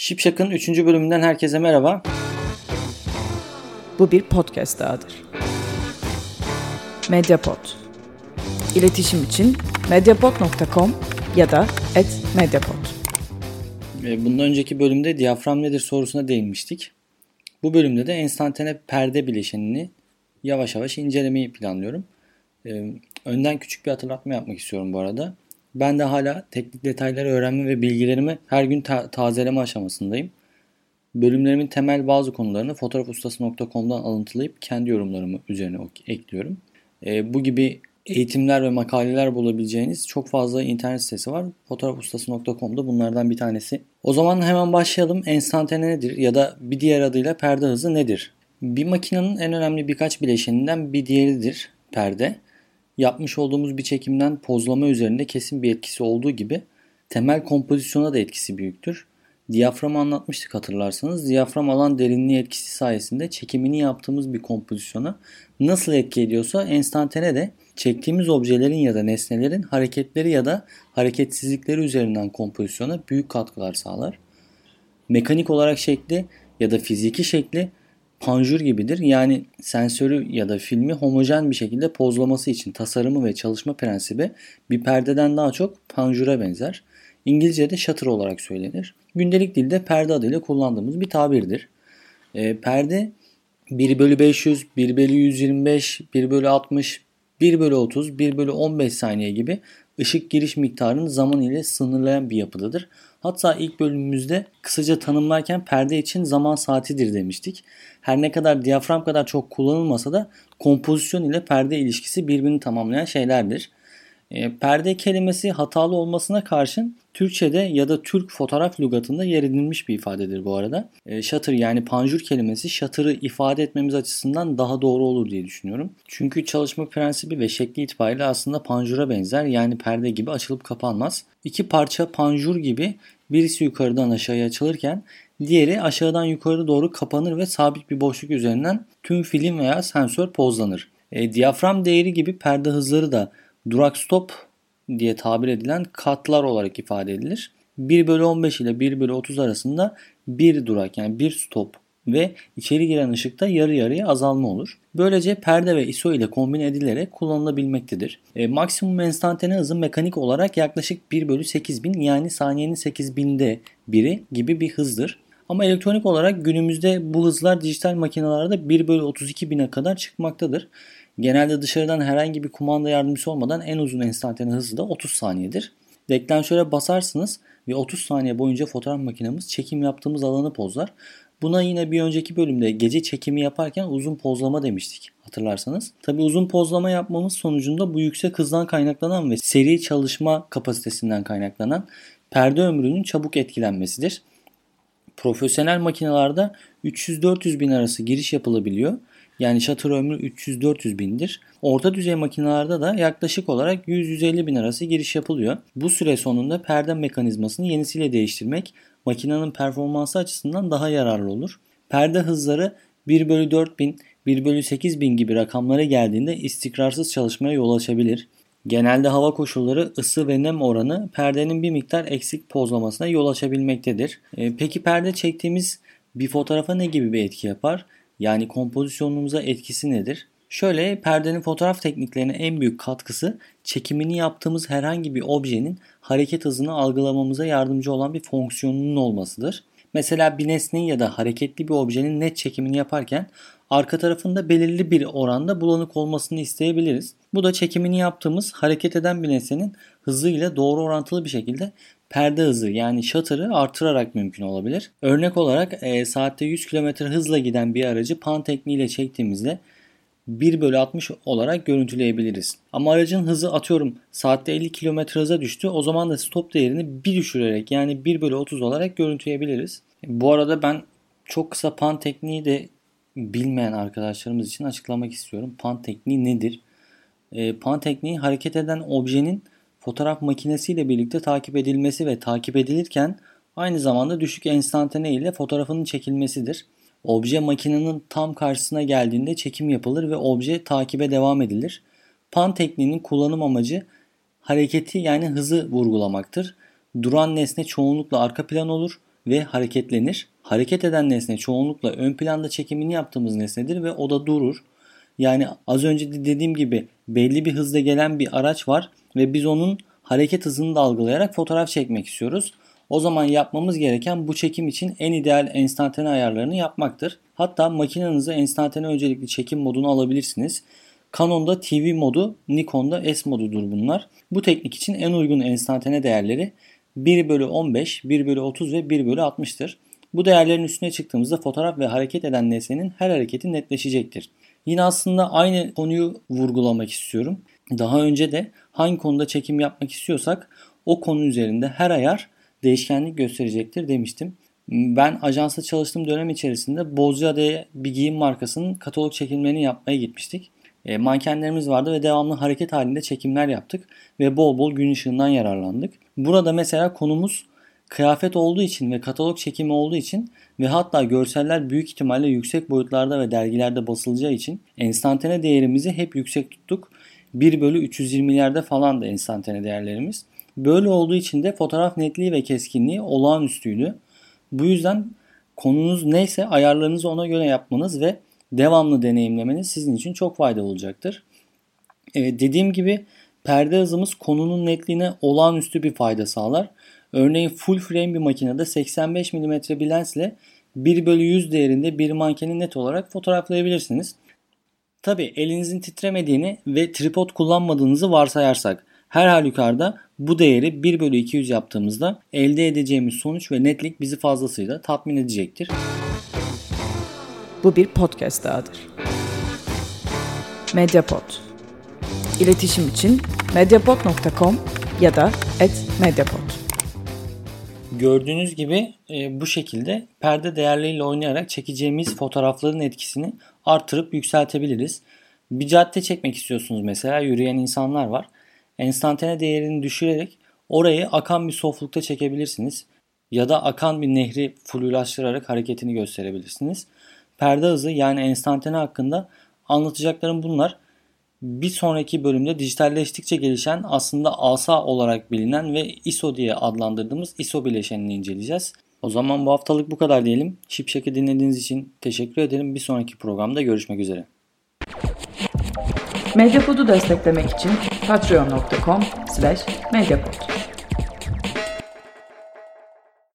Şipşak'ın 3. bölümünden herkese merhaba. Bu bir podcast dahadır. Mediapod. İletişim için mediapod.com ya da @mediapod. E, bundan önceki bölümde diyafram nedir sorusuna değinmiştik. Bu bölümde de enstantane perde bileşenini yavaş yavaş incelemeyi planlıyorum. E, önden küçük bir hatırlatma yapmak istiyorum bu arada. Ben de hala teknik detayları öğrenme ve bilgilerimi her gün ta- tazeleme aşamasındayım. Bölümlerimin temel bazı konularını fotoğrafustası.com'dan alıntılayıp kendi yorumlarımı üzerine ekliyorum. E, bu gibi eğitimler ve makaleler bulabileceğiniz çok fazla internet sitesi var. Fotoğrafustası.com'da bunlardan bir tanesi. O zaman hemen başlayalım. Enstantane nedir ya da bir diğer adıyla perde hızı nedir? Bir makinenin en önemli birkaç bileşeninden bir diğeridir perde yapmış olduğumuz bir çekimden pozlama üzerinde kesin bir etkisi olduğu gibi temel kompozisyona da etkisi büyüktür. Diyaframı anlatmıştık hatırlarsanız. Diyafram alan derinliği etkisi sayesinde çekimini yaptığımız bir kompozisyona nasıl etki ediyorsa enstantane de çektiğimiz objelerin ya da nesnelerin hareketleri ya da hareketsizlikleri üzerinden kompozisyona büyük katkılar sağlar. Mekanik olarak şekli ya da fiziki şekli panjur gibidir. Yani sensörü ya da filmi homojen bir şekilde pozlaması için tasarımı ve çalışma prensibi bir perdeden daha çok panjura benzer. İngilizce'de shutter olarak söylenir. Gündelik dilde perde adıyla kullandığımız bir tabirdir. E, perde 1 bölü 500, 1 bölü 125, 1 bölü 60, 1 bölü 30, 1 bölü 15 saniye gibi ışık giriş miktarını zaman ile sınırlayan bir yapıdadır. Hatta ilk bölümümüzde kısaca tanımlarken perde için zaman saatidir demiştik. Her ne kadar diyafram kadar çok kullanılmasa da kompozisyon ile perde ilişkisi birbirini tamamlayan şeylerdir. E, perde kelimesi hatalı olmasına karşın Türkçe'de ya da Türk fotoğraf lügatında yer edilmiş bir ifadedir bu arada. E, shutter yani panjur kelimesi shutter'ı ifade etmemiz açısından daha doğru olur diye düşünüyorum. Çünkü çalışma prensibi ve şekli itibariyle aslında panjura benzer yani perde gibi açılıp kapanmaz. İki parça panjur gibi birisi yukarıdan aşağıya açılırken diğeri aşağıdan yukarı doğru kapanır ve sabit bir boşluk üzerinden tüm film veya sensör pozlanır. E, diyafram değeri gibi perde hızları da durak stop diye tabir edilen katlar olarak ifade edilir. 1 bölü 15 ile 1 bölü 30 arasında bir durak yani bir stop ve içeri giren ışıkta yarı yarıya azalma olur. Böylece perde ve ISO ile kombin edilerek kullanılabilmektedir. E, maksimum enstantane hızı mekanik olarak yaklaşık 1 bölü 8000 yani saniyenin 8000'de biri gibi bir hızdır. Ama elektronik olarak günümüzde bu hızlar dijital makinalarda 1 bölü 32 bine kadar çıkmaktadır. Genelde dışarıdan herhangi bir kumanda yardımcısı olmadan en uzun enstantane hızı da 30 saniyedir. Deklanşöre basarsınız ve 30 saniye boyunca fotoğraf makinemiz çekim yaptığımız alanı pozlar. Buna yine bir önceki bölümde gece çekimi yaparken uzun pozlama demiştik hatırlarsanız. Tabi uzun pozlama yapmamız sonucunda bu yüksek hızdan kaynaklanan ve seri çalışma kapasitesinden kaynaklanan perde ömrünün çabuk etkilenmesidir. Profesyonel makinalarda 300-400 bin arası giriş yapılabiliyor. Yani shutter ömrü 300-400 bindir. Orta düzey makinalarda da yaklaşık olarak 100-150 bin arası giriş yapılıyor. Bu süre sonunda perde mekanizmasını yenisiyle değiştirmek makinenin performansı açısından daha yararlı olur. Perde hızları 1 bölü 4000, 1 bölü 8000 gibi rakamlara geldiğinde istikrarsız çalışmaya yol açabilir. Genelde hava koşulları, ısı ve nem oranı perdenin bir miktar eksik pozlamasına yol açabilmektedir. E, peki perde çektiğimiz bir fotoğrafa ne gibi bir etki yapar? Yani kompozisyonumuza etkisi nedir? Şöyle perdenin fotoğraf tekniklerine en büyük katkısı çekimini yaptığımız herhangi bir objenin hareket hızını algılamamıza yardımcı olan bir fonksiyonunun olmasıdır. Mesela bir nesnenin ya da hareketli bir objenin net çekimini yaparken arka tarafında belirli bir oranda bulanık olmasını isteyebiliriz. Bu da çekimini yaptığımız hareket eden bir nesnenin hızıyla doğru orantılı bir şekilde perde hızı yani shutter'ı artırarak mümkün olabilir. Örnek olarak e, saatte 100 km hızla giden bir aracı pan tekniğiyle çektiğimizde 1 bölü 60 olarak görüntüleyebiliriz. Ama aracın hızı atıyorum saatte 50 km hıza düştü. O zaman da stop değerini bir düşürerek yani 1 bölü 30 olarak görüntüleyebiliriz. Bu arada ben çok kısa pan tekniği de bilmeyen arkadaşlarımız için açıklamak istiyorum. Pan tekniği nedir? E, pan tekniği hareket eden objenin fotoğraf makinesiyle birlikte takip edilmesi ve takip edilirken aynı zamanda düşük enstantane ile fotoğrafının çekilmesidir. Obje makinenin tam karşısına geldiğinde çekim yapılır ve obje takibe devam edilir. Pan tekniğinin kullanım amacı hareketi yani hızı vurgulamaktır. Duran nesne çoğunlukla arka plan olur ve hareketlenir. Hareket eden nesne çoğunlukla ön planda çekimini yaptığımız nesnedir ve o da durur. Yani az önce de dediğim gibi belli bir hızda gelen bir araç var ve biz onun hareket hızını da algılayarak fotoğraf çekmek istiyoruz. O zaman yapmamız gereken bu çekim için en ideal enstantane ayarlarını yapmaktır. Hatta makinenize enstantane öncelikli çekim modunu alabilirsiniz. Canon'da TV modu, Nikon'da S modudur bunlar. Bu teknik için en uygun enstantane değerleri 1 bölü 15, 1 bölü 30 ve 1 bölü 60'tır. Bu değerlerin üstüne çıktığımızda fotoğraf ve hareket eden nesnenin her hareketi netleşecektir. Yine aslında aynı konuyu vurgulamak istiyorum. Daha önce de hangi konuda çekim yapmak istiyorsak o konu üzerinde her ayar değişkenlik gösterecektir demiştim. Ben ajansta çalıştığım dönem içerisinde Bozcaada'ya bir giyim markasının katalog çekimlerini yapmaya gitmiştik. E, mankenlerimiz vardı ve devamlı hareket halinde çekimler yaptık ve bol bol gün ışığından yararlandık. Burada mesela konumuz kıyafet olduğu için ve katalog çekimi olduğu için ve hatta görseller büyük ihtimalle yüksek boyutlarda ve dergilerde basılacağı için enstantane değerimizi hep yüksek tuttuk. 1 bölü 320'lerde falan da enstantane değerlerimiz. Böyle olduğu için de fotoğraf netliği ve keskinliği olağanüstüydü. Bu yüzden konunuz neyse ayarlarınızı ona göre yapmanız ve devamlı deneyimlemeniz sizin için çok faydalı olacaktır. Ee, dediğim gibi perde hızımız konunun netliğine olağanüstü bir fayda sağlar. Örneğin full frame bir makinede 85 mm bir lensle 1 bölü 100 değerinde bir mankeni net olarak fotoğraflayabilirsiniz. Tabi elinizin titremediğini ve tripod kullanmadığınızı varsayarsak her halükarda bu değeri 1 bölü 200 yaptığımızda elde edeceğimiz sonuç ve netlik bizi fazlasıyla tatmin edecektir. Bu bir podcast dahadır. Mediapod. İletişim için mediapod.com ya da @mediapod. Gördüğünüz gibi e, bu şekilde perde değerleriyle oynayarak çekeceğimiz fotoğrafların etkisini artırıp yükseltebiliriz. Bir cadde çekmek istiyorsunuz mesela yürüyen insanlar var. Enstantane değerini düşürerek orayı akan bir soflukta çekebilirsiniz. Ya da akan bir nehri flulaştırarak hareketini gösterebilirsiniz. Perde hızı yani enstantane hakkında anlatacaklarım bunlar. Bir sonraki bölümde dijitalleştikçe gelişen aslında ASA olarak bilinen ve ISO diye adlandırdığımız ISO bileşenini inceleyeceğiz. O zaman bu haftalık bu kadar diyelim. Şipşak'ı dinlediğiniz için teşekkür ederim. Bir sonraki programda görüşmek üzere. Medyapod'u desteklemek için patreon.com slash medyapod.